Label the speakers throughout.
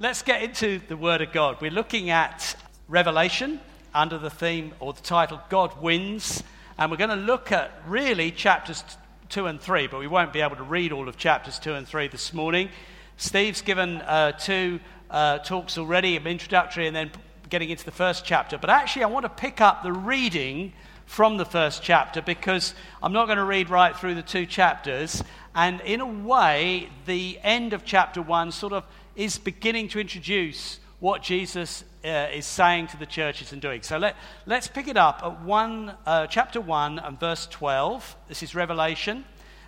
Speaker 1: Let's get into the Word of God. We're looking at Revelation under the theme or the title God Wins. And we're going to look at really chapters 2 and 3, but we won't be able to read all of chapters 2 and 3 this morning. Steve's given uh, two uh, talks already, an introductory and then getting into the first chapter. But actually, I want to pick up the reading from the first chapter because I'm not going to read right through the two chapters. And in a way, the end of chapter 1 sort of is beginning to introduce what Jesus uh, is saying to the churches and doing. So let, let's pick it up at one, uh, chapter 1 and verse 12. This is Revelation,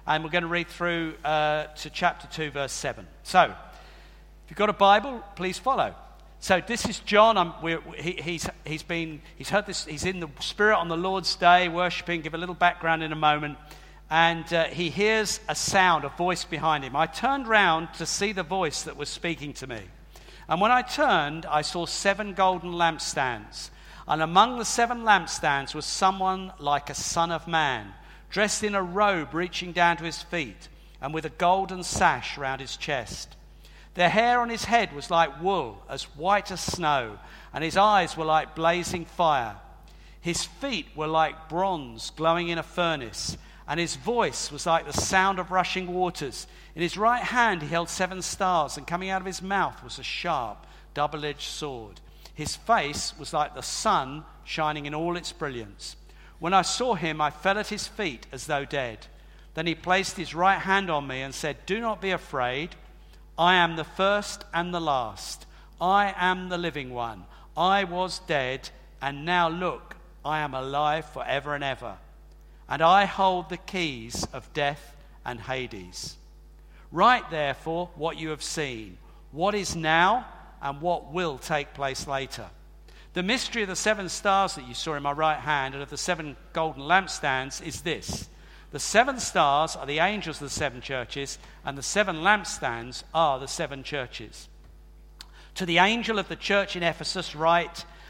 Speaker 1: and we're going to read through uh, to chapter 2, verse 7. So, if you've got a Bible, please follow. So this is John. He, he's, he's, been, he's heard this. He's in the Spirit on the Lord's day, worshiping. Give a little background in a moment and uh, he hears a sound, a voice behind him. I turned round to see the voice that was speaking to me. And when I turned, I saw seven golden lampstands. And among the seven lampstands was someone like a son of man, dressed in a robe reaching down to his feet, and with a golden sash round his chest. The hair on his head was like wool, as white as snow, and his eyes were like blazing fire. His feet were like bronze glowing in a furnace and his voice was like the sound of rushing waters. In his right hand he held seven stars, and coming out of his mouth was a sharp, double edged sword. His face was like the sun shining in all its brilliance. When I saw him, I fell at his feet as though dead. Then he placed his right hand on me and said, Do not be afraid. I am the first and the last. I am the living one. I was dead, and now look, I am alive forever and ever and I hold the keys of death and Hades. Write therefore what you have seen, what is now, and what will take place later. The mystery of the seven stars that you saw in my right hand and of the seven golden lampstands is this the seven stars are the angels of the seven churches, and the seven lampstands are the seven churches. To the angel of the church in Ephesus, write,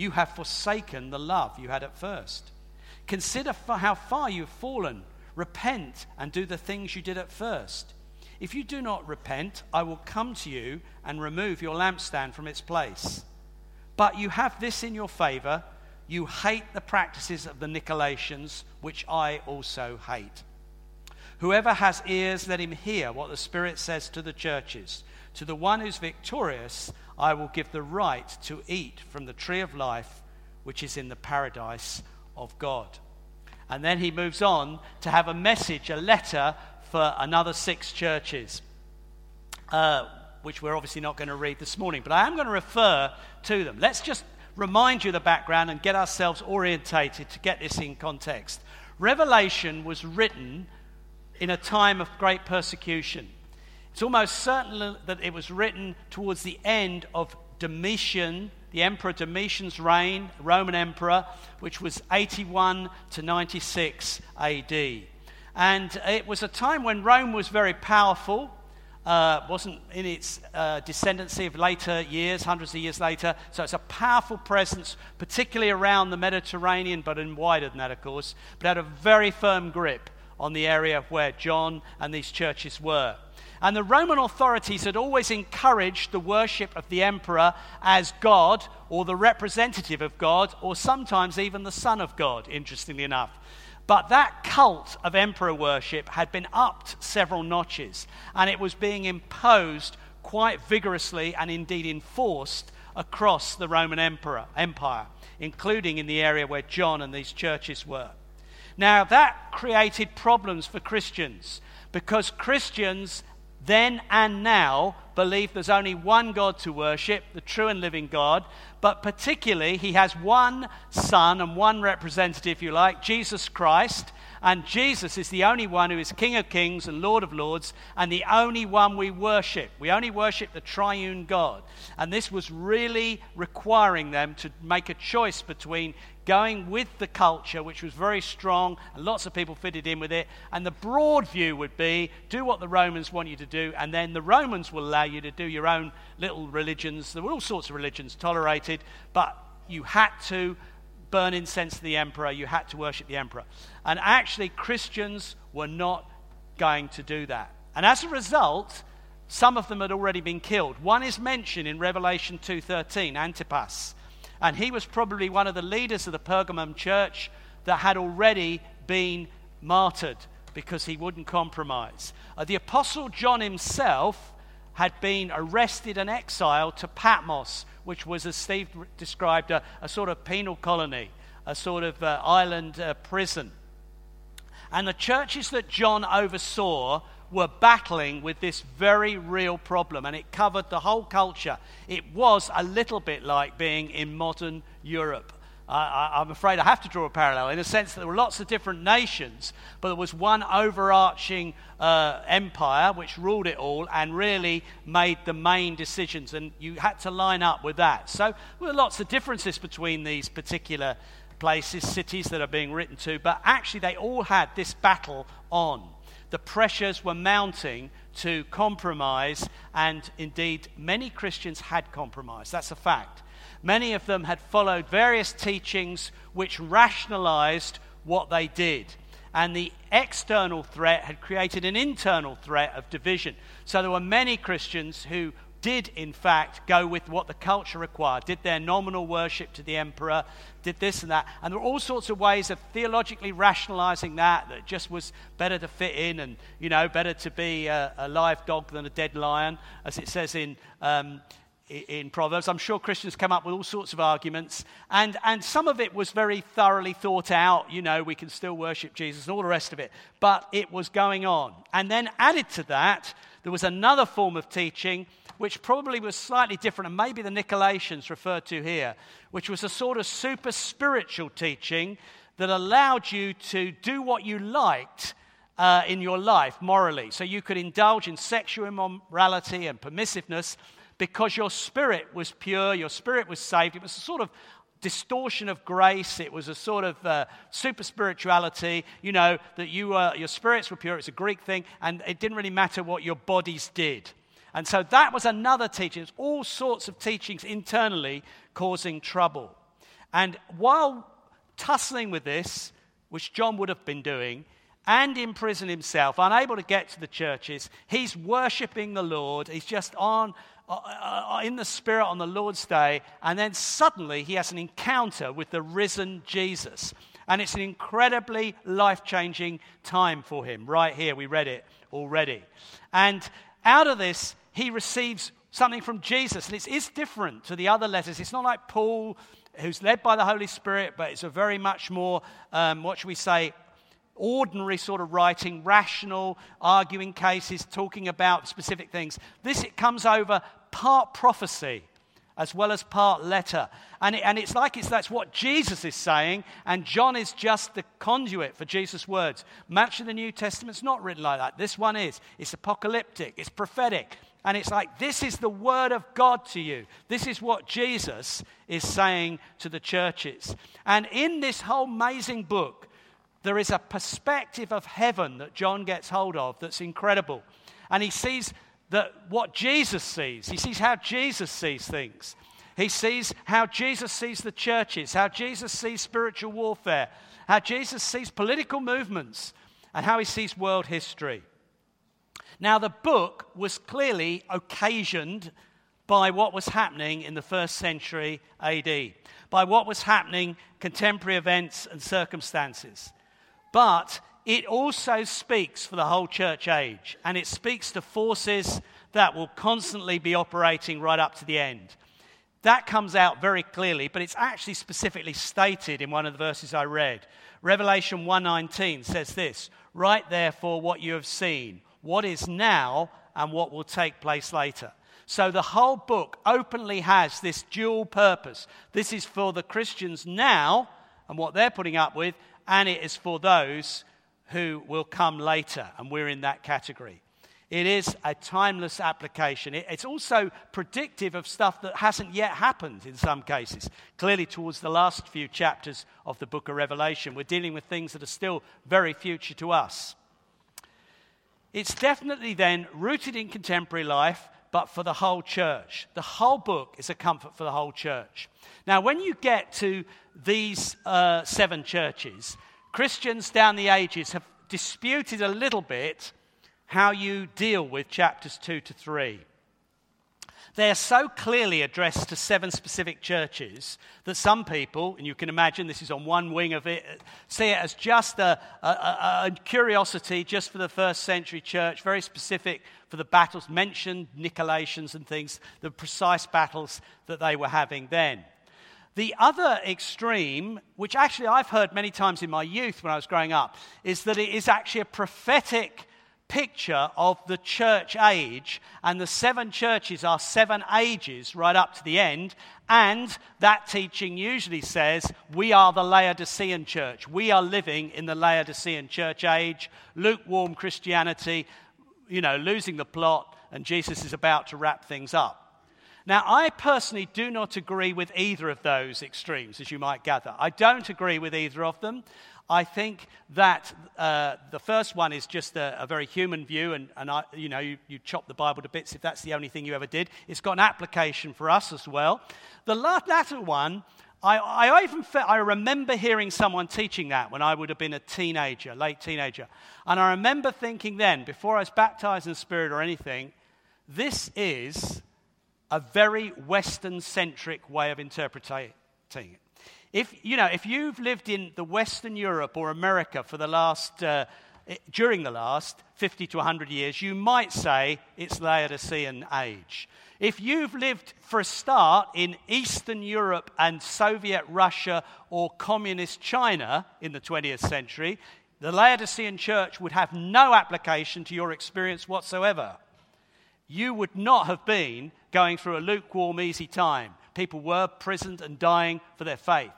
Speaker 1: you have forsaken the love you had at first. Consider how far you've fallen. Repent and do the things you did at first. If you do not repent, I will come to you and remove your lampstand from its place. But you have this in your favor you hate the practices of the Nicolaitans, which I also hate. Whoever has ears, let him hear what the Spirit says to the churches. To the one who's victorious, I will give the right to eat from the tree of life, which is in the paradise of God. And then he moves on to have a message, a letter for another six churches, uh, which we're obviously not going to read this morning, but I am going to refer to them. Let's just remind you the background and get ourselves orientated to get this in context. Revelation was written in a time of great persecution. It's almost certain that it was written towards the end of Domitian, the Emperor Domitian's reign, Roman Emperor, which was 81 to 96 AD. And it was a time when Rome was very powerful, uh, wasn't in its uh, descendancy of later years, hundreds of years later. So it's a powerful presence, particularly around the Mediterranean, but in wider than that, of course, but had a very firm grip on the area where John and these churches were. And the Roman authorities had always encouraged the worship of the emperor as God or the representative of God or sometimes even the Son of God, interestingly enough. But that cult of emperor worship had been upped several notches and it was being imposed quite vigorously and indeed enforced across the Roman emperor, Empire, including in the area where John and these churches were. Now, that created problems for Christians because Christians then and now believe there's only one God to worship, the true and living God, but particularly he has one son and one representative, if you like, Jesus Christ, And Jesus is the only one who is King of kings and Lord of lords, and the only one we worship. We only worship the triune God. And this was really requiring them to make a choice between going with the culture, which was very strong, and lots of people fitted in with it. And the broad view would be do what the Romans want you to do, and then the Romans will allow you to do your own little religions. There were all sorts of religions tolerated, but you had to burn incense to the emperor, you had to worship the emperor. And actually, Christians were not going to do that. And as a result, some of them had already been killed. One is mentioned in Revelation 2:13, Antipas. And he was probably one of the leaders of the Pergamum church that had already been martyred because he wouldn't compromise. Uh, the apostle John himself had been arrested and exiled to Patmos, which was, as Steve described, a, a sort of penal colony, a sort of uh, island uh, prison. And the churches that John oversaw were battling with this very real problem, and it covered the whole culture. It was a little bit like being in modern Europe. I, am afraid I have to draw a parallel in the sense that there were lots of different nations, but there was one overarching uh, empire which ruled it all and really made the main decisions, and you had to line up with that. So there were lots of differences between these particular places, cities that are being written to, but actually they all had this battle on. The pressures were mounting to compromise, and indeed, many Christians had compromised. That's a fact. Many of them had followed various teachings which rationalized what they did. And the external threat had created an internal threat of division. So there were many Christians who did, in fact, go with what the culture required, did their nominal worship to the emperor, did this and that. And there were all sorts of ways of theologically rationalizing that, that just was better to fit in and, you know, better to be a, a live dog than a dead lion, as it says in, um, in Proverbs. I'm sure Christians come up with all sorts of arguments, and, and some of it was very thoroughly thought out. You know, we can still worship Jesus and all the rest of it, but it was going on. And then added to that, there was another form of teaching which probably was slightly different, and maybe the Nicolaitans referred to here, which was a sort of super spiritual teaching that allowed you to do what you liked. Uh, in your life morally. So you could indulge in sexual immorality and permissiveness, because your spirit was pure, your spirit was saved. It was a sort of distortion of grace. It was a sort of uh, super spirituality, you know, that you were, your spirits were pure. It's a Greek thing, and it didn't really matter what your bodies did. And so that was another teaching. It's all sorts of teachings internally causing trouble. And while tussling with this, which John would have been doing, and in prison himself, unable to get to the churches, he's worshipping the Lord. He's just on uh, uh, uh, in the Spirit on the Lord's day, and then suddenly he has an encounter with the risen Jesus. And it's an incredibly life changing time for him. Right here, we read it already. And out of this, he receives something from Jesus. And it's, it's different to the other letters. It's not like Paul, who's led by the Holy Spirit, but it's a very much more, um, what should we say, ordinary sort of writing, rational, arguing cases, talking about specific things. This it comes over part prophecy as well as part letter. And, it, and it's like it's, that's what Jesus is saying, and John is just the conduit for Jesus' words. Much of the New Testament's not written like that. This one is. It's apocalyptic, it's prophetic. And it's like, this is the word of God to you. This is what Jesus is saying to the churches. And in this whole amazing book, there is a perspective of heaven that John gets hold of that's incredible. And he sees that what Jesus sees. He sees how Jesus sees things. He sees how Jesus sees the churches, how Jesus sees spiritual warfare, how Jesus sees political movements, and how he sees world history. Now, the book was clearly occasioned by what was happening in the first century AD, by what was happening, contemporary events and circumstances. But it also speaks for the whole church age, and it speaks to forces that will constantly be operating right up to the end. That comes out very clearly, but it's actually specifically stated in one of the verses I read. Revelation 1:19 says this, "Write therefore what you have seen, what is now and what will take place later." So the whole book openly has this dual purpose. This is for the Christians now and what they're putting up with, and it is for those who will come later, and we're in that category. It is a timeless application. It's also predictive of stuff that hasn't yet happened in some cases. Clearly, towards the last few chapters of the book of Revelation, we're dealing with things that are still very future to us. It's definitely then rooted in contemporary life, but for the whole church. The whole book is a comfort for the whole church. Now, when you get to these uh, seven churches, Christians down the ages have disputed a little bit how you deal with chapters 2 to 3. They are so clearly addressed to seven specific churches that some people, and you can imagine this is on one wing of it, see it as just a, a, a, curiosity just for the first century church, very specific for the battles mentioned, Nicolaitans and things, the precise battles that they were having then. The other extreme, which actually I've heard many times in my youth when I was growing up, is that it is actually a prophetic picture of the church age, and the seven churches are seven ages right up to the end. And that teaching usually says we are the Laodicean church. We are living in the Laodicean church age, lukewarm Christianity, you know, losing the plot, and Jesus is about to wrap things up. Now, I personally do not agree with either of those extremes, as you might gather. I don't agree with either of them. I think that uh, the first one is just a, a very human view, and, and I, you know, you, you, chop the Bible to bits if that's the only thing you ever did. It's got an application for us as well. The latter one, I, I even I remember hearing someone teaching that when I would have been a teenager, late teenager, and I remember thinking then, before I was baptized in Spirit or anything, this is a very Western-centric way of interpreting it. If, you know, if you've lived in the Western Europe or America for the last, uh, during the last 50 to 100 years, you might say it's Laodicean age. If you've lived for a start in Eastern Europe and Soviet Russia or Communist China in the 20th century, the Laodicean church would have no application to your experience whatsoever. You would not have been going through a lukewarm, easy time. People were imprisoned and dying for their faith.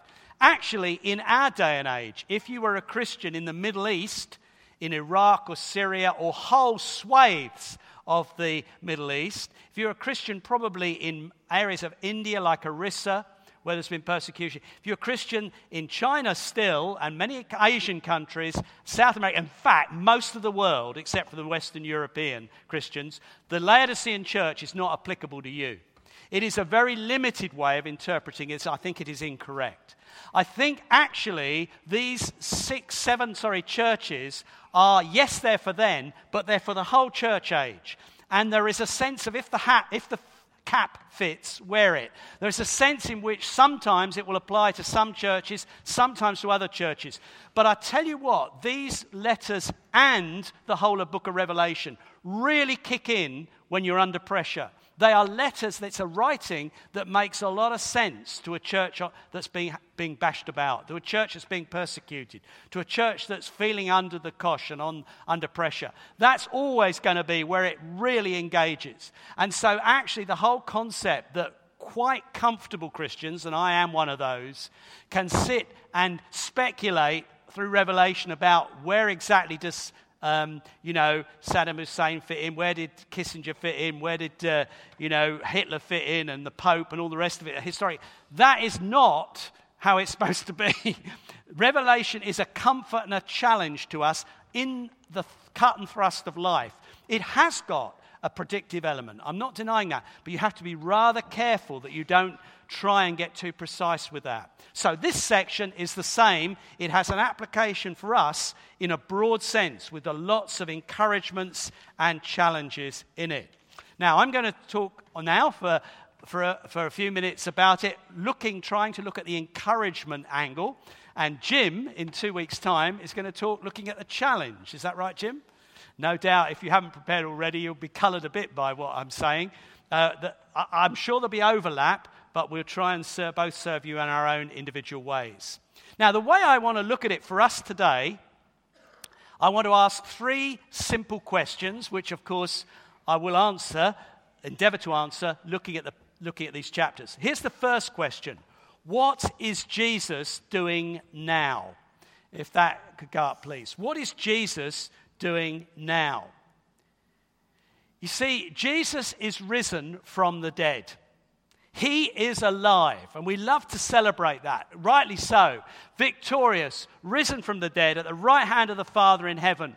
Speaker 1: Actually, in our day and age, if you were a Christian in the Middle East, in Iraq or Syria or whole swathes of the Middle East, if you're a Christian probably in areas of India like Orissa, where there's been persecution, if you're a Christian in China still, and many Asian countries, South America, in fact, most of the world, except for the Western European Christians, the Laodicean church is not applicable to you. It is a very limited way of interpreting it. I think it is incorrect. I think actually these six, seven, sorry, churches are, yes, they're for then, but they're for the whole church age. And there is a sense of if the, hat, if the cap fits, wear it. There's a sense in which sometimes it will apply to some churches, sometimes to other churches. But I tell you what, these letters and the whole of book of Revelation really kick in when you're under pressure. They are letters that's a writing that makes a lot of sense to a church that's being, being bashed about, to a church that's being persecuted, to a church that's feeling under the cosh and on, under pressure. That's always going to be where it really engages. And so, actually, the whole concept that quite comfortable Christians, and I am one of those, can sit and speculate through revelation about where exactly does um, you know, Saddam Hussein fit in? Where did Kissinger fit in? Where did, uh, you know, Hitler fit in and the Pope and all the rest of it? Historic. That is not how it's supposed to be. Revelation is a comfort and a challenge to us in the cut and thrust of life. It has got a predictive element. I'm not denying that, but you have to be rather careful that you don't try and get too precise with that. So, this section is the same. It has an application for us in a broad sense with lots of encouragements and challenges in it. Now, I'm going to talk now for, for, a, for a few minutes about it, looking, trying to look at the encouragement angle. And Jim, in two weeks' time, is going to talk looking at the challenge. Is that right, Jim? No doubt, if you haven't prepared already, you'll be coloured a bit by what I'm saying. Uh, the, I, I'm sure there'll be overlap, but we'll try and serve, both serve you in our own individual ways. Now, the way I want to look at it for us today, I want to ask three simple questions, which, of course, I will answer, endeavor to answer, looking at, the, looking at these chapters. Here's the first question What is Jesus doing now? If that could go up, please. What is Jesus doing now? You see, Jesus is risen from the dead. He is alive, and we love to celebrate that, rightly so. Victorious, risen from the dead at the right hand of the Father in heaven.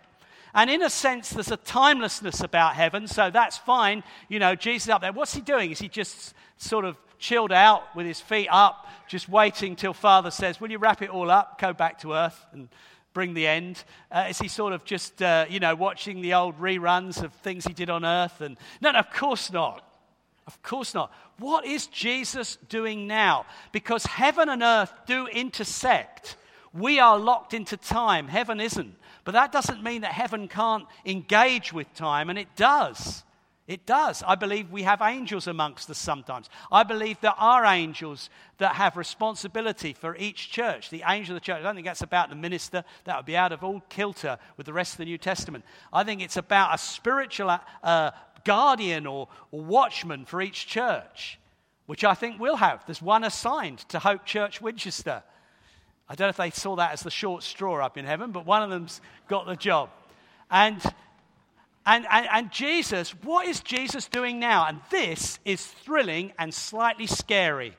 Speaker 1: And in a sense, there's a timelessness about heaven, so that's fine. You know, Jesus up there. What's he doing? Is he just sort of chilled out with his feet up, just waiting till Father says, Will you wrap it all up, go back to earth and bring the end? Uh, is he sort of just, uh, you know, watching the old reruns of things he did on earth? And no, no, of course not. Of course not. What is Jesus doing now? Because heaven and earth do intersect. We are locked into time, heaven isn't. But that doesn't mean that heaven can't engage with time, and it does. It does. I believe we have angels amongst us sometimes. I believe there are angels that have responsibility for each church. The angel of the church, I don't think that's about the minister. That would be out of all kilter with the rest of the New Testament. I think it's about a spiritual uh, guardian or, or watchman for each church, which I think we'll have. There's one assigned to Hope Church Winchester. I don't know if they saw that as the short straw up in heaven, but one of them's got the job. And, and, and, and Jesus, what is Jesus doing now? And this is thrilling and slightly scary.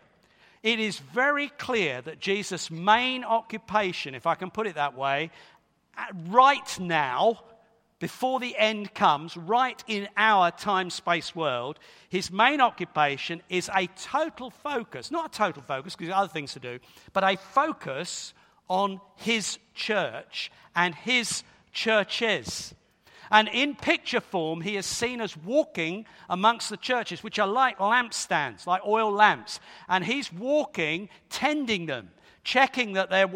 Speaker 1: It is very clear that Jesus' main occupation, if I can put it that way, right now before the end comes, right in our time space world, his main occupation is a total focus, not a total focus because other things to do, but a focus on his church and his churches. And in picture form, he is seen as walking amongst the churches, which are like lampstands, like oil lamps. And he's walking, tending them checking that they're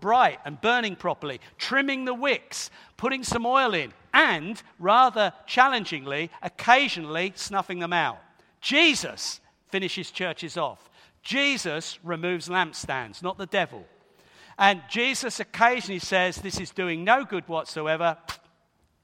Speaker 1: bright and burning properly, trimming the wicks, putting some oil in, and, rather challengingly, occasionally snuffing them out. Jesus finishes churches off. Jesus removes lampstands, not the devil. And Jesus occasionally says, This is doing no good whatsoever.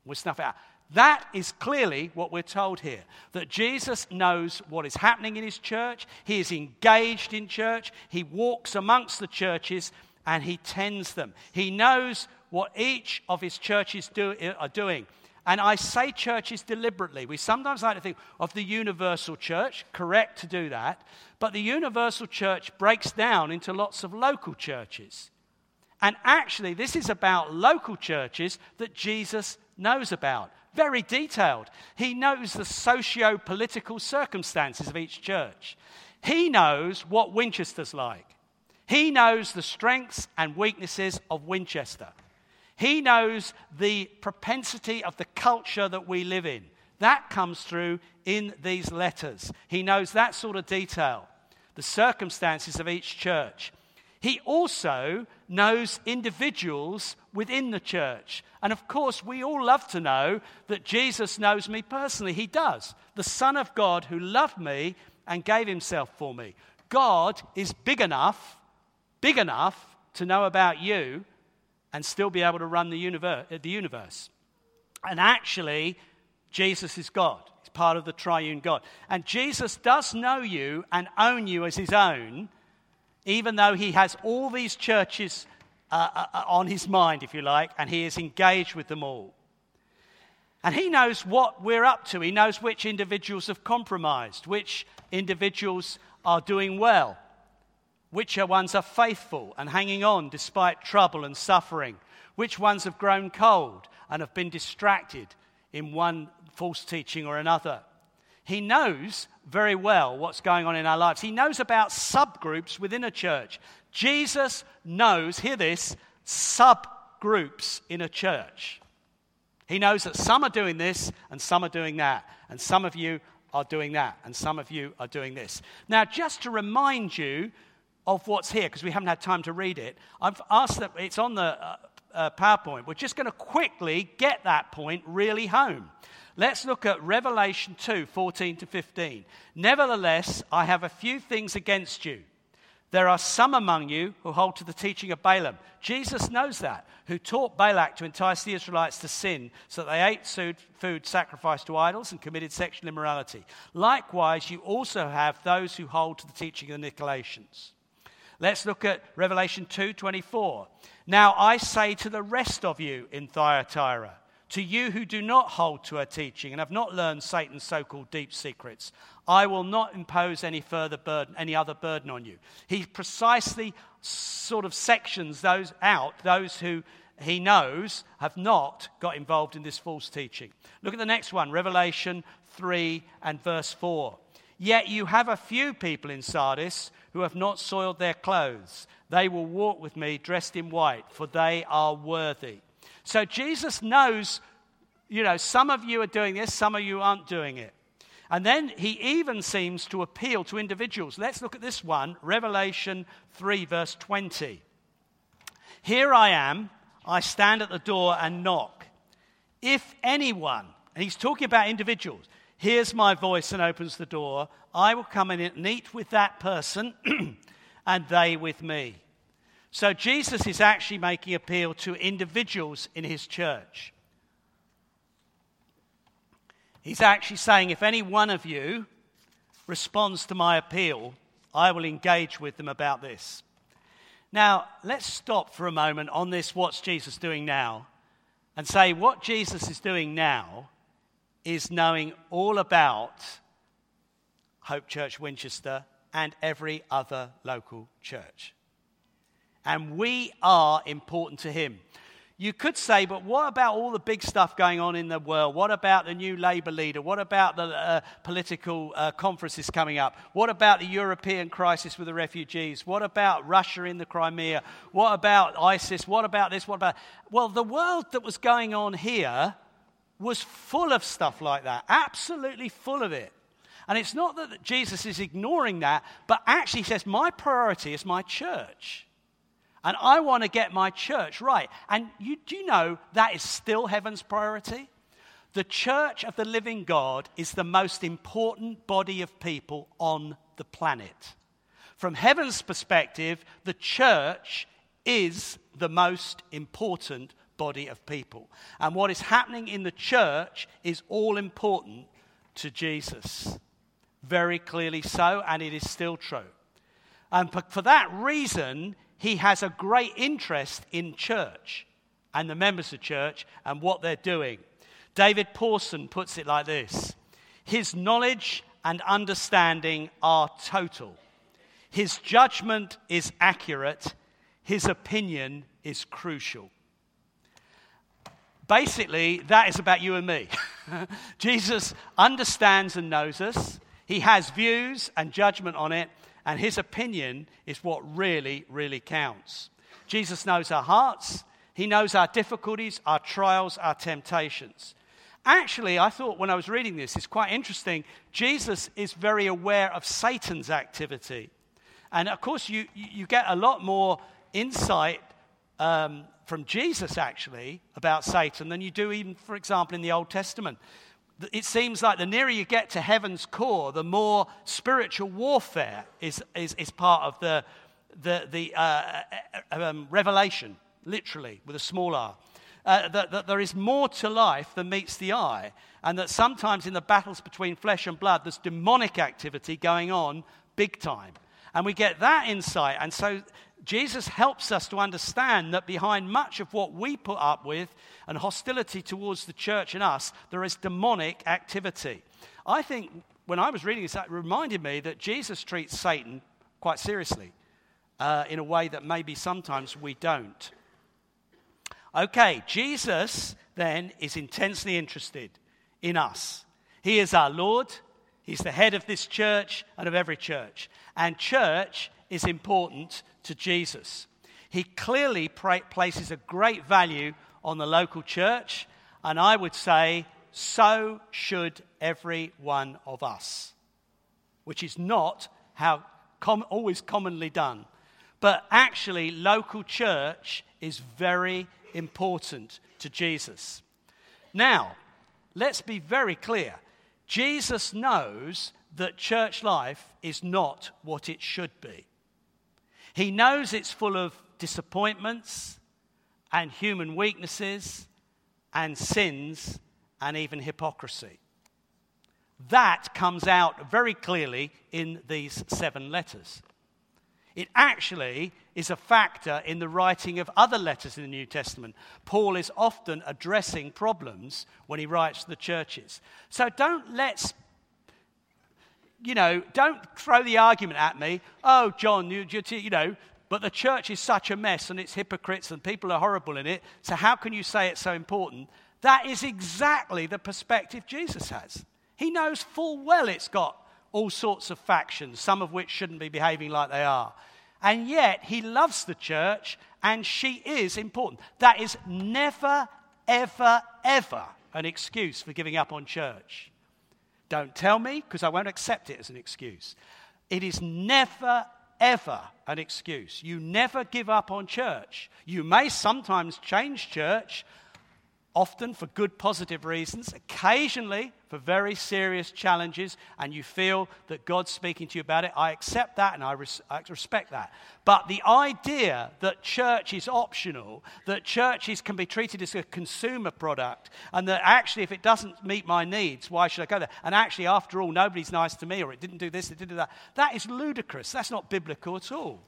Speaker 1: We'll snuff it out. That is clearly what we're told here that Jesus knows what is happening in his church. He is engaged in church. He walks amongst the churches and he tends them. He knows what each of his churches do, uh, are doing. And I say churches deliberately. We sometimes like to think of the universal church, correct to do that. But the universal church breaks down into lots of local churches. And actually, this is about local churches that Jesus knows about very detailed. He knows the socio political circumstances of each church. He knows what Winchester's like. He knows the strengths and weaknesses of Winchester. He knows the propensity of the culture that we live in. That comes through in these letters. He knows that sort of detail, the circumstances of each church. He also knows individuals within the church. And of course, we all love to know that Jesus knows me personally. He does. The Son of God who loved me and gave himself for me. God is big enough, big enough to know about you and still be able to run the universe. And actually, Jesus is God. He's part of the triune God. And Jesus does know you and own you as his own even though he has all these churches uh, uh, uh, on his mind, if you like, and he is engaged with them all. And he knows what we're up to. He knows which individuals have compromised, which individuals are doing well, which are ones are faithful and hanging on despite trouble and suffering, which ones have grown cold and have been distracted in one false teaching or another. He knows very well what's going on in our lives. He knows about subgroups within a church. Jesus knows, hear this, subgroups in a church. He knows that some are doing this and some are doing that, and some of you are doing that, and some of you are doing this. Now, just to remind you of what's here, because we haven't had time to read it, I've asked that it's on the uh, uh, PowerPoint. We're just going to quickly get that point really home. Let's look at Revelation 2 14 to 15. Nevertheless, I have a few things against you. There are some among you who hold to the teaching of Balaam. Jesus knows that, who taught Balak to entice the Israelites to sin so that they ate food sacrificed to idols and committed sexual immorality. Likewise, you also have those who hold to the teaching of the Nicolaitans. Let's look at Revelation 2:24. Now I say to the rest of you in Thyatira, to you who do not hold to her teaching and have not learned Satan's so-called deep secrets, I will not impose any further burden, any other burden on you. He precisely sort of sections those out, those who he knows have not got involved in this false teaching. Look at the next one, Revelation 3 and verse 4. Yet you have a few people in Sardis who have not soiled their clothes. They will walk with me dressed in white, for they are worthy. So Jesus knows, you know, some of you are doing this, some of you aren't doing it. And then he even seems to appeal to individuals. Let's look at this one Revelation 3, verse 20. Here I am, I stand at the door and knock. If anyone, and he's talking about individuals, hears my voice and opens the door, I will come in and eat with that person and they with me. So Jesus is actually making appeal to individuals in his church. He's actually saying, if any one of you responds to my appeal, I will engage with them about this. Now, let's stop for a moment on this what's Jesus doing now and say what Jesus is doing now is knowing all about Hope Church Winchester and every other local church. And we are important to him. You could say, but what about all the big stuff going on in the world? What about the new Labour leader? What about the uh, political uh, conferences coming up? What about the European crisis with the refugees? What about Russia in the Crimea? What about ISIS? What about this? What about. Well, the world that was going on here was full of stuff like that, absolutely full of it. And it's not that Jesus is ignoring that, but actually says, My priority is my church. And I want to get my church right. And you, do you know that is still heaven's priority? The church of the living God is the most important body of people on the planet. From heaven's perspective, the church is the most important body of people. And what is happening in the church is all important to Jesus. Very clearly so, and it is still true. And for that reason, he has a great interest in church and the members of church and what they're doing. David Pawson puts it like this His knowledge and understanding are total, his judgment is accurate, his opinion is crucial. Basically, that is about you and me. Jesus understands and knows us. He has views and judgment on it, and his opinion is what really, really counts. Jesus knows our hearts, he knows our difficulties, our trials, our temptations. Actually, I thought when I was reading this, it's quite interesting. Jesus is very aware of Satan's activity. And of course, you, you get a lot more insight um, from Jesus, actually, about Satan than you do, even, for example, in the Old Testament it seems like the nearer you get to heaven's core, the more spiritual warfare is, is, is part of the, the, the uh, um, revelation, literally, with a small r. Uh, that, that there is more to life than meets the eye, and that sometimes in the battles between flesh and blood, there's demonic activity going on big time. And we get that insight. And so Jesus helps us to understand that behind much of what we put up with and hostility towards the church and us, there is demonic activity. I think when I was reading this, it reminded me that Jesus treats Satan quite seriously uh, in a way that maybe sometimes we don't. Okay, Jesus then is intensely interested in us. He is our Lord, He's the head of this church and of every church. And church is important to Jesus. He clearly places a great value on the local church, and I would say so should every one of us, which is not how com- always commonly done. But actually, local church is very important to Jesus. Now, let's be very clear. Jesus knows that church life is not what it should be. He knows it's full of disappointments and human weaknesses and sins and even hypocrisy. That comes out very clearly in these seven letters. It actually is a factor in the writing of other letters in the New Testament. Paul is often addressing problems when he writes to the churches. So don't let's, you know, don't throw the argument at me, oh, John, you, you know, but the church is such a mess and it's hypocrites and people are horrible in it, so how can you say it's so important? That is exactly the perspective Jesus has. He knows full well it's got all sorts of factions, some of which shouldn't be behaving like they are. And yet, he loves the church and she is important. That is never, ever, ever an excuse for giving up on church. Don't tell me because I won't accept it as an excuse. It is never, ever an excuse. You never give up on church. You may sometimes change church, often for good, positive reasons, occasionally for very serious challenges, and you feel that God's speaking to you about it. I accept that and I, res- I, respect that. But the idea that church is optional, that churches can be treated as a consumer product, and that actually, if it doesn't meet my needs, why should I go there? And actually, after all, nobody's nice to me, or it didn't do this, it didn't do that. That is ludicrous. That's not biblical at all.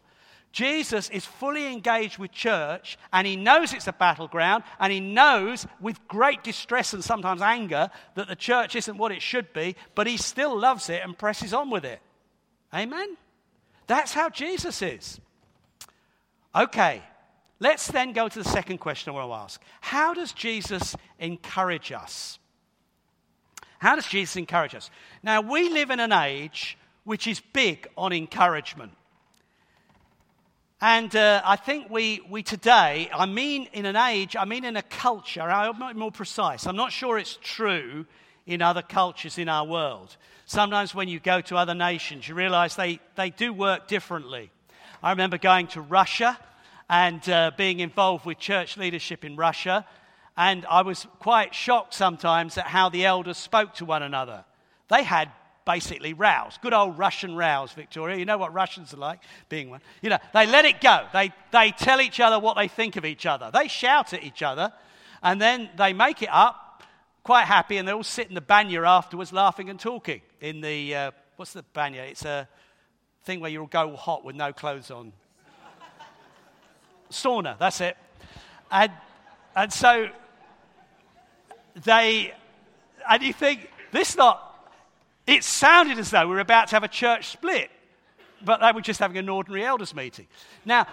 Speaker 1: Jesus is fully engaged with church and he knows it's a battleground and he knows with great distress and sometimes anger that the church isn't what it should be, but he still loves it and presses on with it. Amen? That's how Jesus is. Okay, let's then go to the second question I want to ask. How does Jesus encourage us? How does Jesus encourage us? Now, we live in an age which is big on encouragement. And uh, I think we, we today, I mean in an age, I mean in a culture, I'm not more precise. I'm not sure it's true in other cultures in our world. Sometimes when you go to other nations, you realize they, they do work differently. I remember going to Russia and uh, being involved with church leadership in Russia, and I was quite shocked sometimes at how the elders spoke to one another. They had basically rows. Good old Russian rows, Victoria. You know what Russians are like, being one. You know, they let it go. They, they tell each other what they think of each other. They shout at each other, and then they make it up, quite happy, and they all sit in the banya afterwards laughing and talking. In the, uh, what's the banya? It's a thing where you'll go hot with no clothes on. Sauna, that's it. And, and so they, and you think, this not it sounded as though we were about to have a church split, but they were just having an ordinary elders meeting. Now,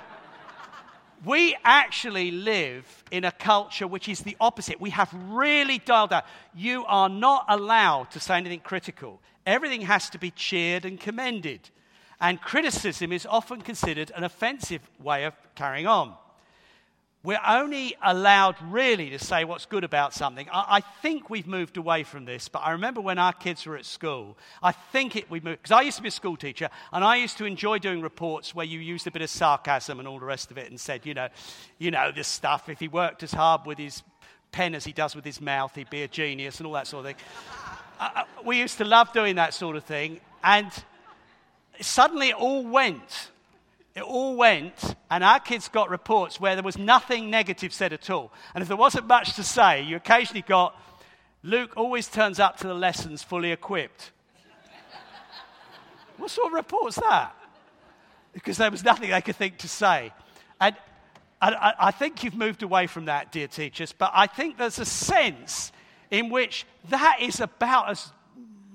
Speaker 1: we actually live in a culture which is the opposite. We have really dialed out. You are not allowed to say anything critical. Everything has to be cheered and commended. And criticism is often considered an offensive way of carrying on. We're only allowed really to say what's good about something. I, I, think we've moved away from this, but I remember when our kids were at school, I think it, we moved, because I used to be a school teacher, and I used to enjoy doing reports where you used a bit of sarcasm and all the rest of it and said, you know, you know, this stuff, if he worked as hard with his pen as he does with his mouth, he'd be a genius and all that sort of thing. uh, uh we used to love doing that sort of thing, and suddenly it all went it all went, and our kids got reports where there was nothing negative said at all. And if there wasn't much to say, you occasionally got Luke always turns up to the lessons fully equipped. what sort of report's that? Because there was nothing they could think to say. And, I, I think you've moved away from that, dear teachers, but I think there's a sense in which that is about as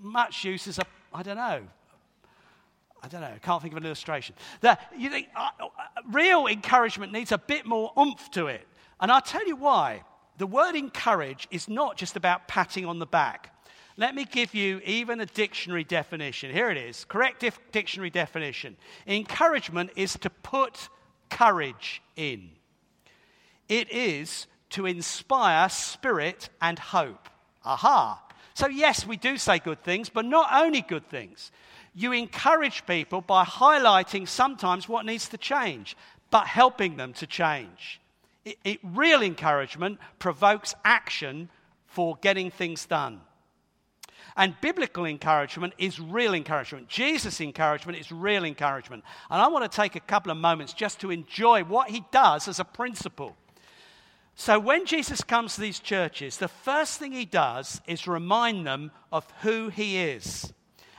Speaker 1: much use as a, I don't know, I don't know, I can't think of an illustration. That you think, uh, uh, real encouragement needs a bit more oomph to it. And I'll tell you why. The word encourage is not just about patting on the back. Let me give you even a dictionary definition. Here it is correct dif- dictionary definition. Encouragement is to put courage in, it is to inspire spirit and hope. Aha. So, yes, we do say good things, but not only good things you encourage people by highlighting sometimes what needs to change, but helping them to change. It, it, real encouragement provokes action for getting things done. And biblical encouragement is real encouragement. Jesus' encouragement is real encouragement. And I want to take a couple of moments just to enjoy what he does as a principle. So, when Jesus comes to these churches, the first thing he does is remind them of who he is.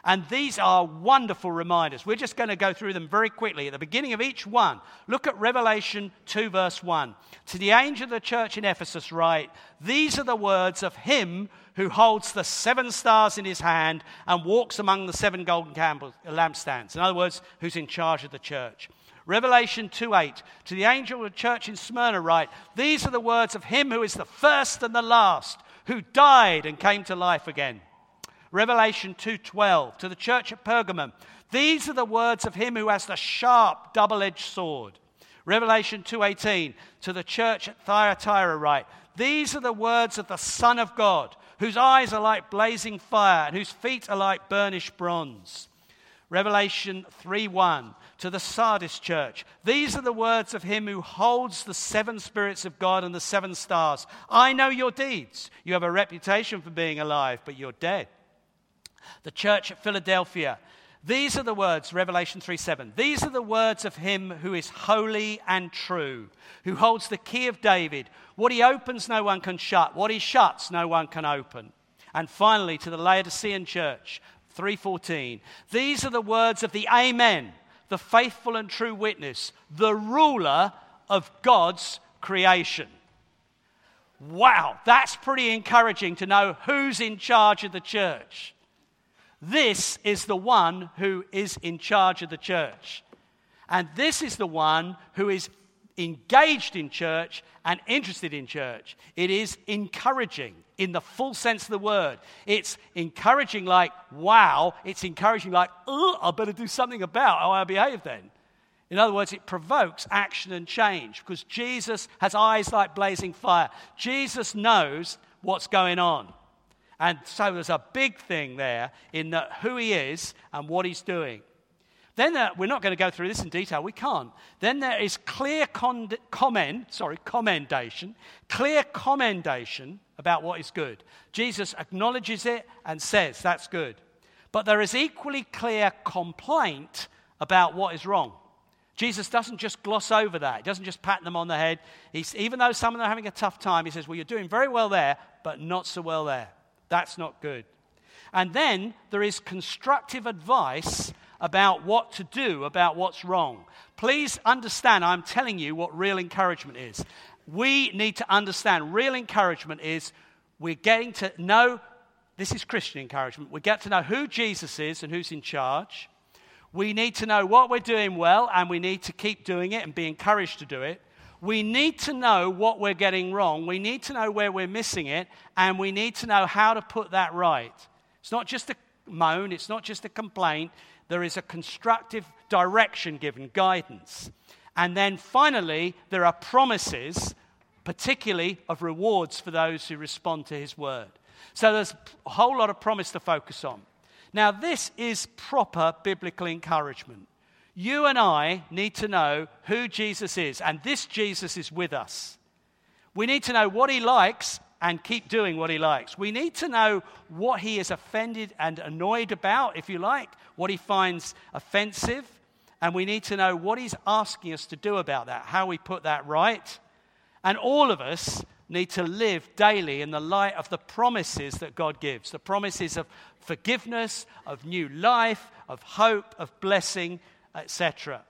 Speaker 1: And these are wonderful reminders. We're just going to go through them very quickly. At the beginning of each one, look at Revelation 2, verse 1. To the angel of the church in Ephesus, write, These are the words of him who holds the seven stars in his hand and walks among the seven golden lampstands. In other words, who's in charge of the church. Revelation 2 8. To the angel of the church in Smyrna, write, These are the words of him who is the first and the last, who died and came to life again. Revelation 2:12 to the church at Pergamum. These are the words of him who has the sharp double-edged sword. Revelation 2:18 to the church at Thyatira write, These are the words of the Son of God, whose eyes are like blazing fire and whose feet are like burnished bronze. Revelation 3:1 to the Sardis church. These are the words of him who holds the seven spirits of God and the seven stars. I know your deeds. You have a reputation for being alive, but you're dead the church at Philadelphia. These are the words, Revelation 3 7. These are the words of him who is holy and true, who holds the key of David. What he opens, no one can shut. What he shuts, no one can open. And finally, to the Laodicean church, 314. These are the words of the Amen, the faithful and true witness, the ruler of God's creation. Wow, that's pretty encouraging to know who's in charge of the church. This is the one who is in charge of the church. And this is the one who is engaged in church and interested in church. It is encouraging in the full sense of the word. It's encouraging, like, wow. It's encouraging, like, oh, I better do something about how I behave then. In other words, it provokes action and change because Jesus has eyes like blazing fire. Jesus knows what's going on. And so there's a big thing there in that who he is and what he's doing. Then uh, we're not going to go through this in detail. We can't. Then there is clear con- comment, sorry, commendation, clear commendation about what is good. Jesus acknowledges it and says that's good. But there is equally clear complaint about what is wrong. Jesus doesn't just gloss over that. He doesn't just pat them on the head. He's, even though some of them are having a tough time, he says, Well, you're doing very well there, but not so well there. That's not good. And then there is constructive advice about what to do, about what's wrong. Please understand, I'm telling you what real encouragement is. We need to understand real encouragement is we're getting to know, this is Christian encouragement, we get to know who Jesus is and who's in charge. We need to know what we're doing well and we need to keep doing it and be encouraged to do it we need to know what we're getting wrong. We need to know where we're missing it, and we need to know how to put that right. It's not just a moan, it's not just a complaint. There is a constructive direction given, guidance. And then finally, there are promises, particularly of rewards for those who respond to his word. So there's a whole lot of promise to focus on. Now, this is proper biblical encouragement you and I need to know who Jesus is, and this Jesus is with us. We need to know what he likes and keep doing what he likes. We need to know what he is offended and annoyed about, if you like, what he finds offensive, and we need to know what he's asking us to do about that, how we put that right. And all of us need to live daily in the light of the promises that God gives the promises of forgiveness, of new life, of hope, of blessing etc.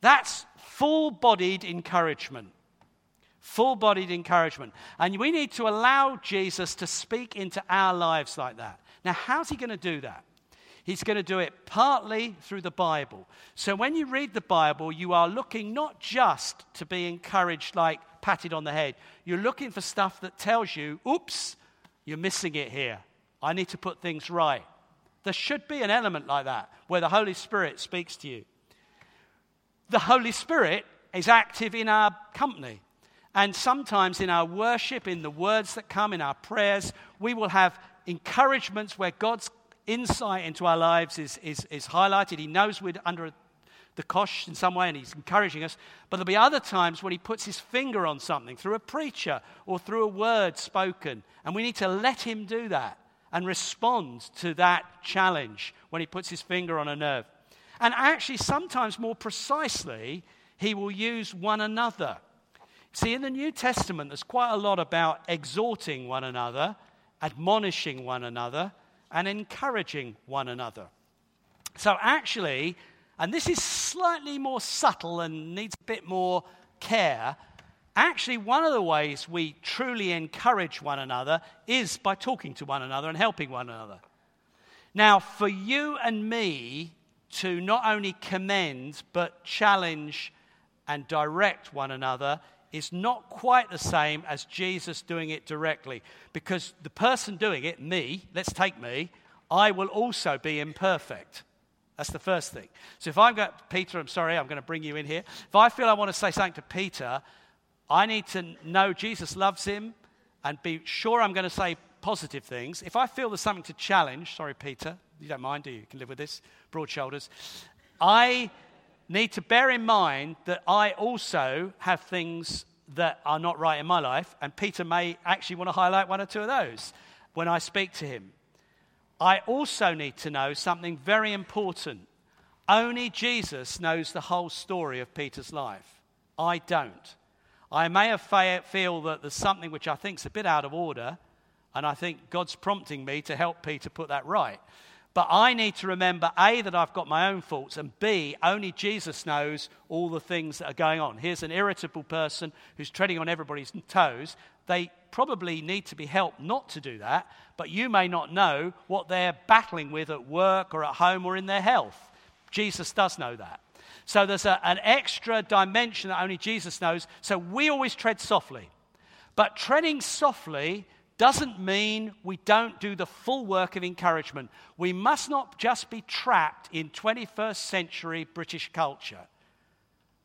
Speaker 1: That's full bodied encouragement. Full bodied encouragement. And we need to allow Jesus to speak into our lives like that. Now, how's he going to do that? He's going to do it partly through the Bible. So when you read the Bible, you are looking not just to be encouraged, like patted on the head, you're looking for stuff that tells you, oops, you're missing it here. I need to put things right. There should be an element like that where the Holy Spirit speaks to you. The Holy Spirit is active in our company. And sometimes in our worship, in the words that come, in our prayers, we will have encouragements where God's insight into our lives is, is, is highlighted. He knows we're under the kosh in some way and he's encouraging us. But there'll be other times when he puts his finger on something through a preacher or through a word spoken. And we need to let him do that and respond to that challenge when he puts his finger on a nerve. And actually, sometimes more precisely, he will use one another. See, in the New Testament, there's quite a lot about exhorting one another, admonishing one another, and encouraging one another. So, actually, and this is slightly more subtle and needs a bit more care, actually, one of the ways we truly encourage one another is by talking to one another and helping one another. Now, for you and me to not only commend but challenge and direct one another is not quite the same as Jesus doing it directly. Because the person doing it, me, let's take me, I will also be imperfect. That's the first thing. So if I've got Peter, I'm sorry, I'm going to bring you in here. If I feel I want to say something to Peter, I need to know Jesus loves him and be sure I'm going to say positive things. If I feel there's something to challenge, sorry, Peter, you don't mind, do you? You can live with this, broad shoulders. I need to bear in mind that I also have things that are not right in my life, and Peter may actually want to highlight one or two of those when I speak to him. I also need to know something very important. Only Jesus knows the whole story of Peter's life. I don't. I may have feel that there's something which I think is a bit out of order, and I think God's prompting me to help Peter put that right. But I need to remember A, that I've got my own faults, and B, only Jesus knows all the things that are going on. Here's an irritable person who's treading on everybody's toes. They probably need to be helped not to do that, but you may not know what they're battling with at work or at home or in their health. Jesus does know that. So there's a, an extra dimension that only Jesus knows. So we always tread softly. But treading softly doesn't mean we don't do the full work of encouragement. We must not just be trapped in 21st century British culture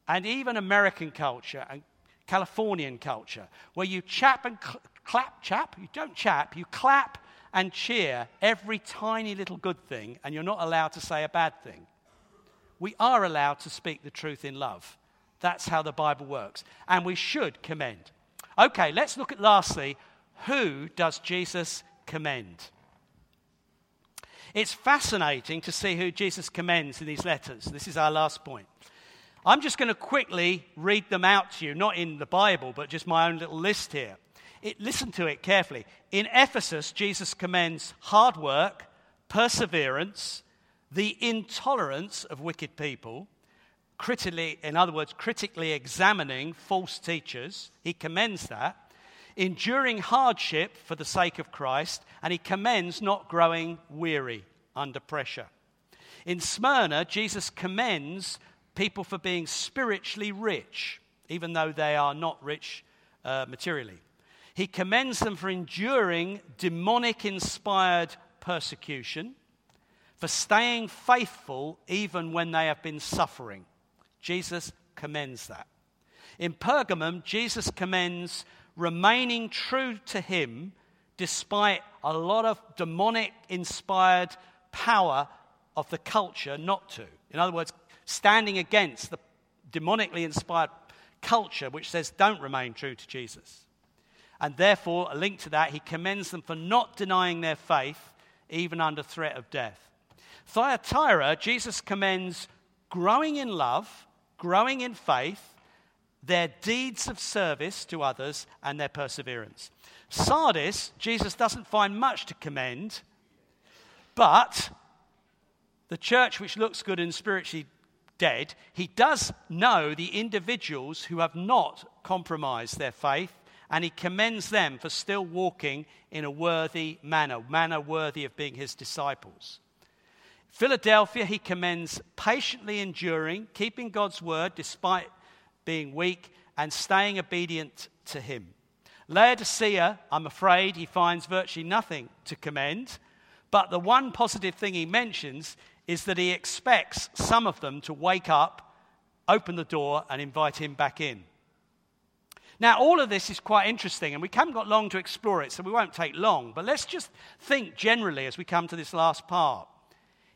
Speaker 1: and even American culture and Californian culture, where you chap and cl- clap, chap, you don't chap, you clap and cheer every tiny little good thing, and you're not allowed to say a bad thing. We are allowed to speak the truth in love. That's how the Bible works. And we should commend. Okay, let's look at lastly who does Jesus commend? It's fascinating to see who Jesus commends in these letters. This is our last point. I'm just going to quickly read them out to you, not in the Bible, but just my own little list here. It, listen to it carefully. In Ephesus, Jesus commends hard work, perseverance, the intolerance of wicked people, critically, in other words, critically examining false teachers. He commends that enduring hardship for the sake of Christ, and he commends not growing weary under pressure. In Smyrna, Jesus commends people for being spiritually rich, even though they are not rich uh, materially. He commends them for enduring demonic inspired persecution, for staying faithful even when they have been suffering. Jesus commends that. In Pergamum, Jesus commends remaining true to Him despite a lot of demonic inspired power of the culture not to. In other words, standing against the demonically inspired culture which says don't remain true to Jesus. And therefore, a link to that, he commends them for not denying their faith even under threat of death. Thyatira, Jesus commends growing in love, growing in faith, their deeds of service to others, and their perseverance. Sardis, Jesus doesn't find much to commend, but the church which looks good and spiritually dead, he does know the individuals who have not compromised their faith, and he commends them for still walking in a worthy manner, manner worthy of being his disciples. Philadelphia, he commends patiently enduring, keeping God's word despite being weak, and staying obedient to him. Laodicea, I'm afraid, he finds virtually nothing to commend, but the one positive thing he mentions is that he expects some of them to wake up, open the door, and invite him back in. Now, all of this is quite interesting, and we haven't got long to explore it, so we won't take long. But let's just think generally as we come to this last part.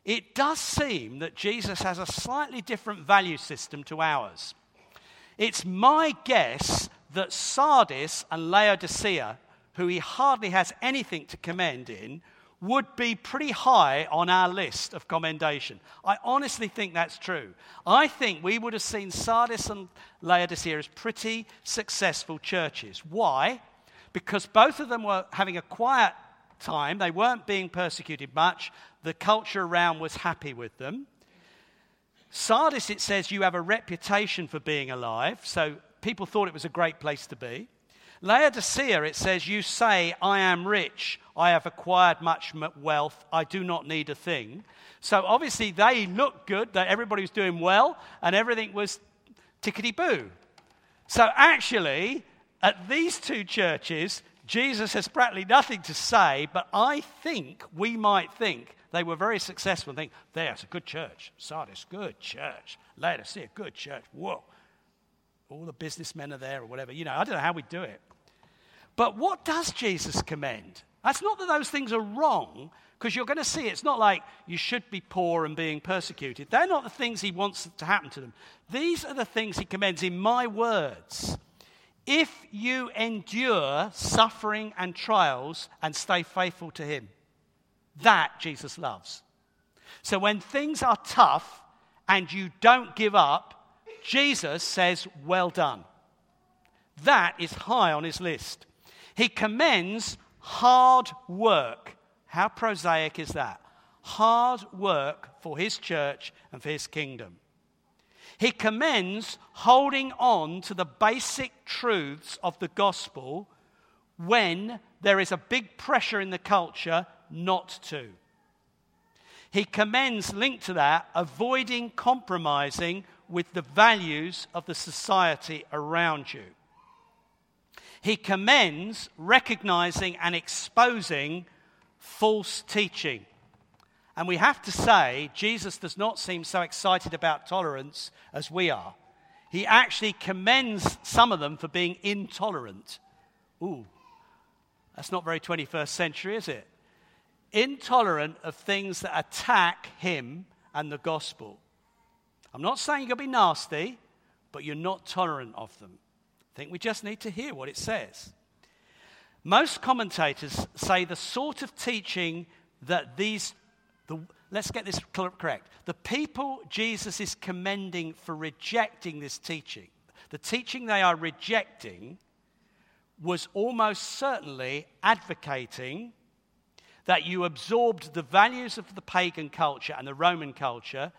Speaker 1: It does seem that Jesus has a slightly different value system to ours. It's my guess that Sardis and Laodicea, who he hardly has anything to commend in, would be pretty high on our list of commendation. I honestly think that's true. I think we would have seen Sardis and Laodicea as pretty successful churches. Why? Because both of them were having a quiet time. They weren't being persecuted much. The culture around was happy with them. Sardis, it says, you have a reputation for being alive. So people thought it was a great place to be. Laodicea, it says, you say, I am rich. I have acquired much wealth. I do not need a thing. So obviously they looked good, that everybody was doing well, and everything was tickety boo. So actually, at these two churches, Jesus has practically nothing to say, but I think we might think they were very successful think, there's a good church. Sardis, good church. Laodicea, good church. Whoa. All the businessmen are there or whatever. You know, I don't know how we do it. But what does Jesus commend? That's not that those things are wrong, because you're going to see it's not like you should be poor and being persecuted. They're not the things he wants to happen to them. These are the things he commends in my words. If you endure suffering and trials and stay faithful to him, that Jesus loves. So when things are tough and you don't give up, Jesus says, Well done. That is high on his list. He commends hard work how prosaic is that? Hard work for his church and for his kingdom. He commends holding on to the basic truths of the gospel when there is a big pressure in the culture not to. He commends, linked to that, avoiding compromising with the values of the society around you. He commends recognizing and exposing false teaching. And we have to say, Jesus does not seem so excited about tolerance as we are. He actually commends some of them for being intolerant. Ooh, that's not very 21st century, is it? Intolerant of things that attack him and the gospel. I'm not saying you're going to be nasty, but you're not tolerant of them. I think we just need to hear what it says. Most commentators say the sort of teaching that these, the, let's get this correct, the people Jesus is commending for rejecting this teaching, the teaching they are rejecting was almost certainly advocating that you absorbed the values of the pagan culture and the Roman culture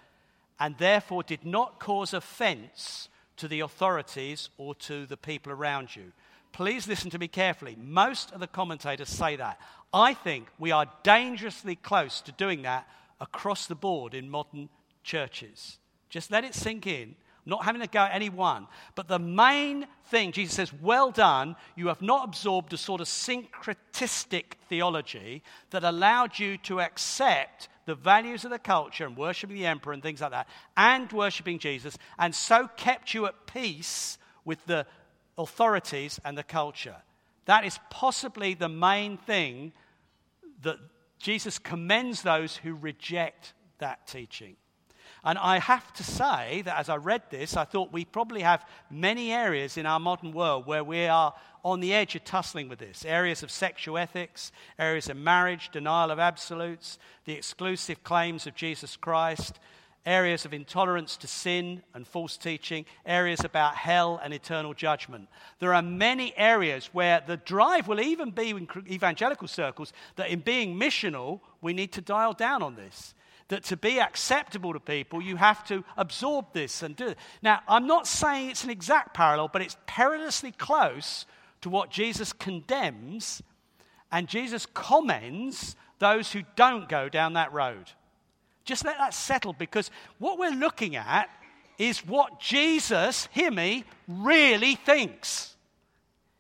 Speaker 1: and therefore did not cause offense to the authorities or to the people around you. Please listen to me carefully. Most of the commentators say that. I think we are dangerously close to doing that across the board in modern churches. Just let it sink in. I'm not having to go at anyone. But the main thing, Jesus says, Well done. You have not absorbed a sort of syncretistic theology that allowed you to accept the values of the culture and worshiping the emperor and things like that, and worshiping Jesus, and so kept you at peace with the authorities and the culture. That is possibly the main thing that Jesus commends those who reject that teaching. And I have to say that as I read this, I thought we probably have many areas in our modern world where we are on the edge of tussling with this areas of sexual ethics, areas of marriage, denial of absolutes, the exclusive claims of Jesus Christ, areas of intolerance to sin and false teaching, areas about hell and eternal judgment. There are many areas where the drive will even be in evangelical circles that in being missional, we need to dial down on this. That to be acceptable to people, you have to absorb this and do it. Now, I'm not saying it's an exact parallel, but it's perilously close to what Jesus condemns, and Jesus commends those who don't go down that road. Just let that settle because what we're looking at is what Jesus, hear me, really thinks.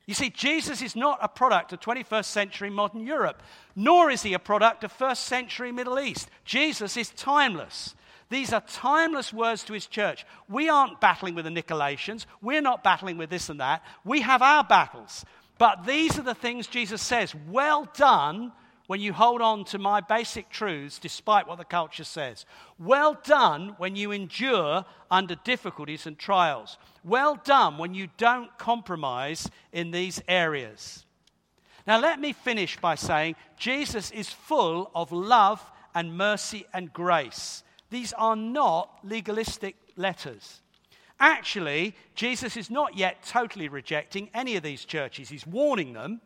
Speaker 1: You see, Jesus is not a product of 21st century modern Europe, nor is he a product of first century Middle East. Jesus is timeless. These are timeless words to his church. We aren't battling with the Nicolaitans. We're not battling with this and that. We have our battles. But these are the things Jesus says Well done, when you hold on to my basic truths despite what the culture says. Well done when you endure under difficulties and trials. Well done when you don't compromise in these areas. Now, let me finish by saying Jesus is full of love and mercy and grace. These are not legalistic letters. Actually, Jesus is not yet totally rejecting any of these churches. He's warning them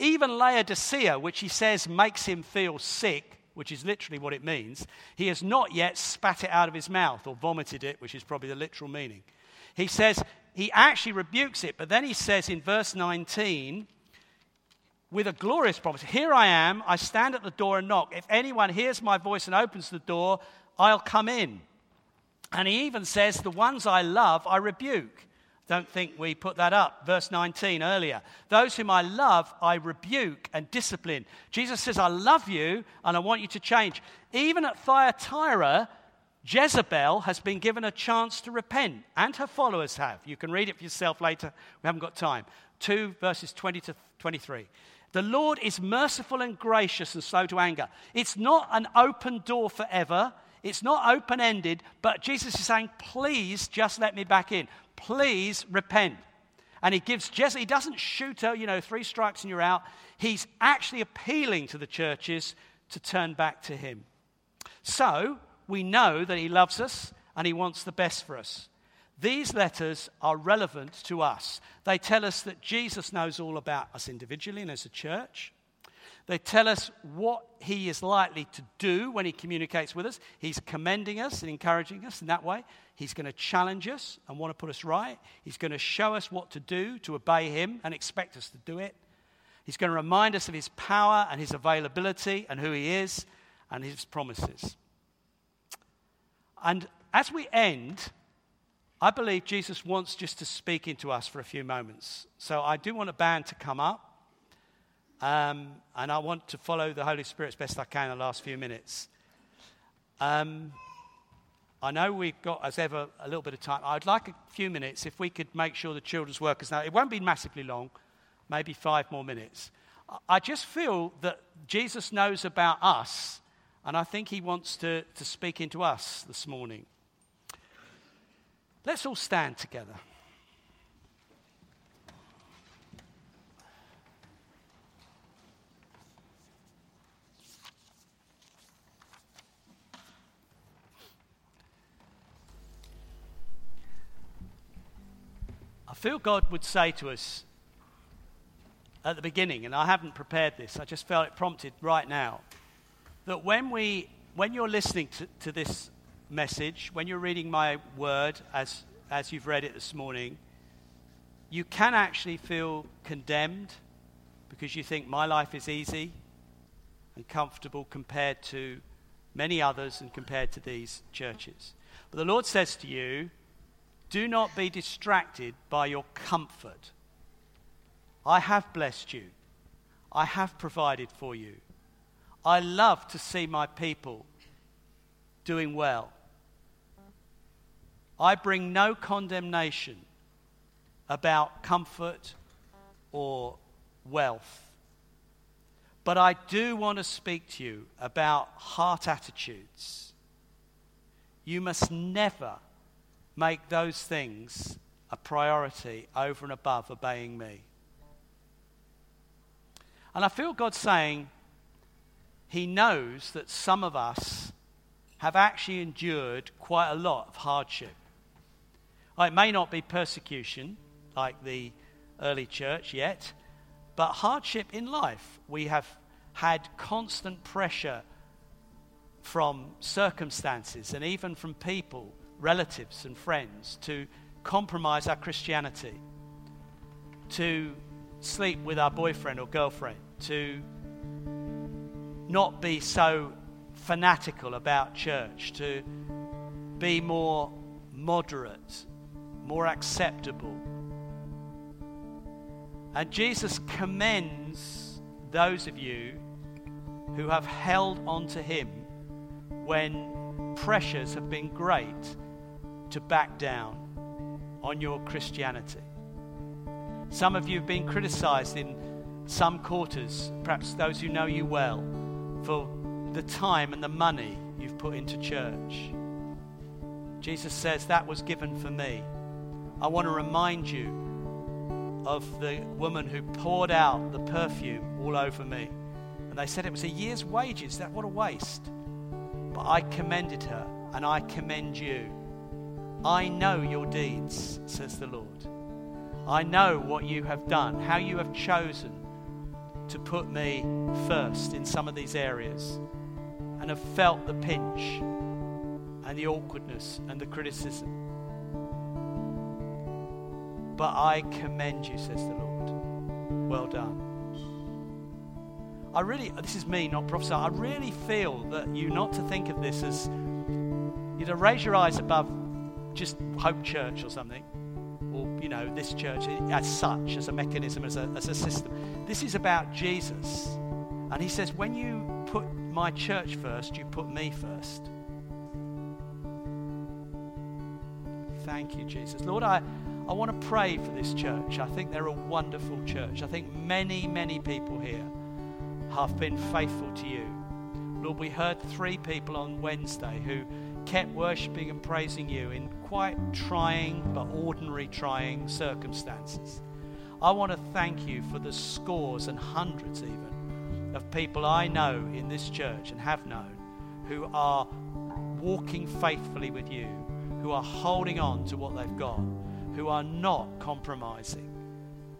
Speaker 1: Even Laodicea, which he says makes him feel sick, which is literally what it means, he has not yet spat it out of his mouth or vomited it, which is probably the literal meaning. He says he actually rebukes it, but then he says in verse 19, with a glorious promise Here I am, I stand at the door and knock. If anyone hears my voice and opens the door, I'll come in. And he even says, The ones I love, I rebuke. Don't think we put that up. Verse 19 earlier. Those whom I love, I rebuke and discipline. Jesus says, I love you and I want you to change. Even at Thyatira, Jezebel has been given a chance to repent, and her followers have. You can read it for yourself later. We haven't got time. 2 verses 20 to 23. The Lord is merciful and gracious and slow to anger. It's not an open door forever. It's not open ended, but Jesus is saying, please just let me back in. Please repent. And he gives Jezebel, he doesn't shoot her, you know, three strikes and you're out. He's actually appealing to the churches to turn back to him. So we know that he loves us and he wants the best for us. These letters are relevant to us. They tell us that Jesus knows all about us individually and as a church. They tell us what he is likely to do when he communicates with us. He's commending us and encouraging us in that way. He's going to challenge us and want to put us right. He's going to show us what to do to obey him and expect us to do it. He's going to remind us of his power and his availability and who he is and his promises. And as we end, I believe Jesus wants just to speak into us for a few moments. So I do want a band to come up. Um, and I want to follow the Holy Spirit as best I can in the last few minutes. Um, I know we've got, as ever, a little bit of time. I'd like a few minutes if we could make sure the children's workers know. It won't be massively long, maybe five more minutes. I just feel that Jesus knows about us, and I think he wants to, to speak into us this morning. Let's all stand together. Feel God would say to us at the beginning, and I haven't prepared this, I just felt it prompted right now, that when, we, when you're listening to, to this message, when you're reading my word as, as you've read it this morning, you can actually feel condemned because you think my life is easy and comfortable compared to many others and compared to these churches. But the Lord says to you, do not be distracted by your comfort. I have blessed you. I have provided for you. I love to see my people doing well. I bring no condemnation about comfort or wealth. But I do want to speak to you about heart attitudes. You must never make those things a priority over and above obeying me. And I feel God saying, He knows that some of us have actually endured quite a lot of hardship. It may not be persecution like the early church yet, but hardship in life. We have had constant pressure from circumstances and even from people, relatives and friends, to compromise our Christianity, to sleep with our boyfriend or girlfriend, to not be so fanatical about church, to be more moderate more acceptable. And Jesus commends those of you who have held on to him when pressures have been great to back down on your Christianity. Some of you have been criticized in some quarters, perhaps those who know you well, for the time and the money you've put into church. Jesus says that was given for me. I want to remind you of the woman who poured out the perfume all over me. And they said it was a year's wages. That what a waste. But I commended her and I commend you. I know your deeds, says the Lord. I know what you have done, how you have chosen to put me first in some of these areas and have felt the pinch and the awkwardness and the criticism. But I commend you, says the Lord. Well done. I really, this is me, not prophesy. I really feel that you not to think of this as, you know, raise your eyes above just Hope Church or something, or, you know, this church as such, as a mechanism, as a, as a system. This is about Jesus. And he says, when you put my church first, you put me first. Thank you, Jesus. Lord, I, I want to pray for this church. I think they're a wonderful church. I think many, many people here have been faithful to you. Lord, we heard three people on Wednesday who kept worshipping and praising you in quite trying but ordinary trying circumstances. I want to thank you for the scores and hundreds, even, of people I know in this church and have known who are walking faithfully with you, who are holding on to what they've got, who are not compromising.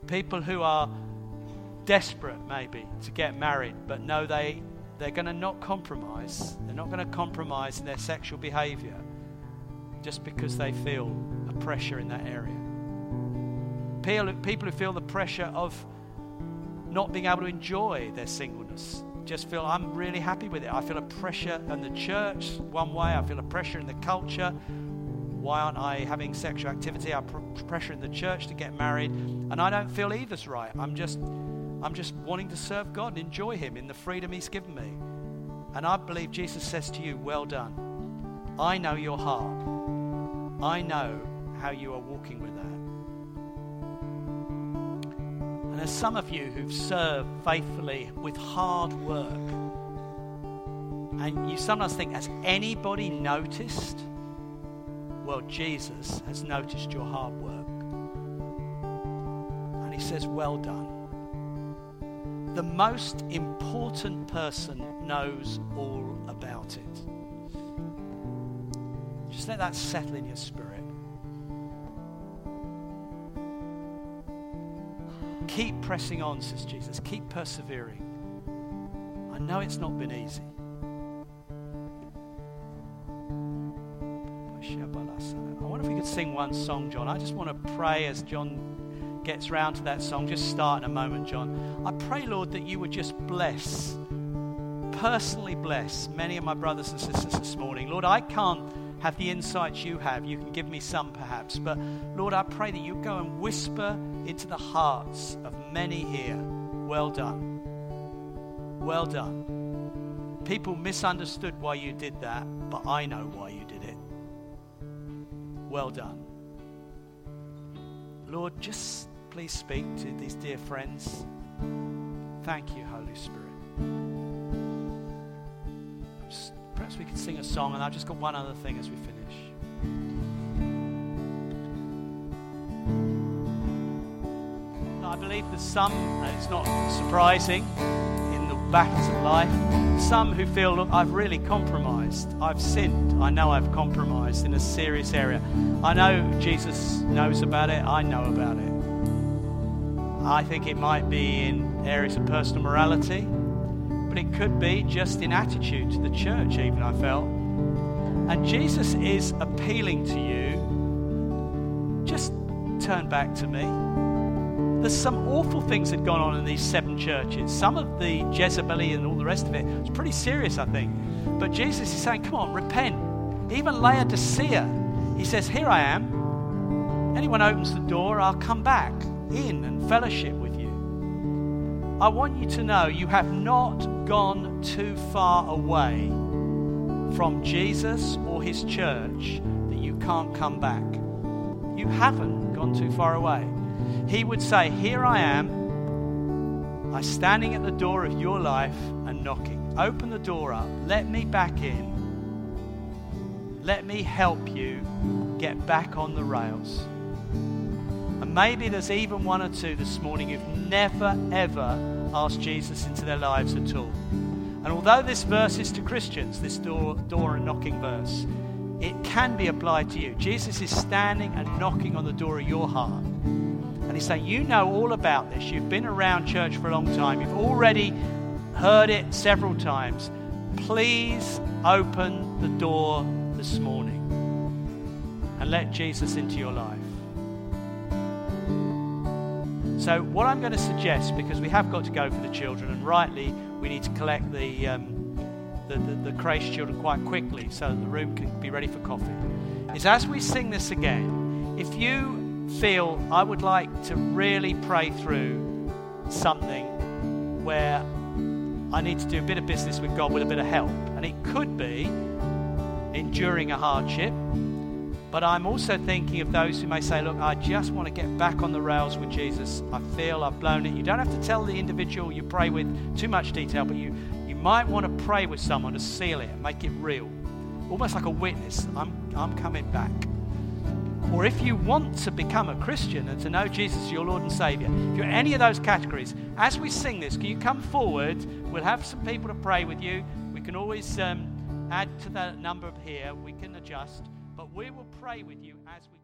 Speaker 1: People who are desperate, maybe, to get married, but know they, they're going to not compromise. They're not going to compromise in their sexual behavior just because they feel a pressure in that area. People who feel the pressure of not being able to enjoy their singleness just feel I'm really happy with it. I feel a pressure in the church one way, I feel a pressure in the culture. Why aren't I having sexual activity? I pressure in the church to get married, and I don't feel either's right. I'm just I'm just wanting to serve God and enjoy Him in the freedom He's given me. And I believe Jesus says to you, Well done. I know your heart. I know how you are walking with that. And there's some of you who've served faithfully with hard work. And you sometimes think, Has anybody noticed? Well, Jesus has noticed your hard work. And He says, Well done the most important person knows all about it. Just let that settle in your spirit. Keep pressing on, says Jesus. Keep persevering. I know it's not been easy. I wonder if we could sing one song, John. I just want to pray as John gets round to that song, just start in a moment, John. I pray, Lord, that you would just bless, personally bless many of my brothers and sisters this morning. Lord, I can't have the insights you have. You can give me some perhaps. But Lord, I pray that you go and whisper into the hearts of many here, well done. Well done. People misunderstood why you did that, but I know why you did it. Well done. Lord, just please speak to these dear friends. Thank you, Holy Spirit. Perhaps we could sing a song, and I've just got one other thing as we finish. I believe that some, and it's not surprising, in the battles of life, some who feel, look, I've really compromised. I've sinned. I know I've compromised in a serious area. I know Jesus knows about it. I know about it. I think it might be in areas of personal morality, but it could be just in attitude to the church, even I felt. And Jesus is appealing to you just turn back to me. There's some awful things that gone on in these seven churches. Some of the Jezebel and all the rest of it was pretty serious, I think. But Jesus is saying, come on, repent. Even Laodicea, he says, Here I am. Anyone opens the door, I'll come back in and fellowship with you. I want you to know you have not gone too far away from Jesus or his church that you can't come back. You haven't gone too far away. He would say, Here I am. I'm standing at the door of your life and knocking. Open the door up. Let me back in. Let me help you get back on the rails. Maybe there's even one or two this morning who've never, ever asked Jesus into their lives at all. And although this verse is to Christians, this door, door and knocking verse, it can be applied to you. Jesus is standing and knocking on the door of your heart. and he's saying, You know all about this. You've been around church for a long time. You've already heard it several times. Please open the door this morning and let Jesus into your life. So, what I'm going to suggest, because we have got to go for the children, and rightly we need to collect the, um, the, the, the children quite quickly so that the room can be ready for coffee, is as we sing this again, if you feel I would like to really pray through something where I need to do a bit of business with God with a bit of help, and it could be enduring a hardship but I'm also thinking of those who may say, Look, I just want to get back on the rails with Jesus. I feel I've blown it. You don't have to tell the individual you pray with too much detail, but you, you might want to pray with someone to seal it make it real. Almost like a witness. I'm, I'm coming back. Or if you want to become a Christian and to know Jesus as your Lord and Savior, if you're any of those categories, as we sing this, can you come forward? We'll have some people to pray with you. We can always um, add to that number here. We can adjust. We will pray with you as we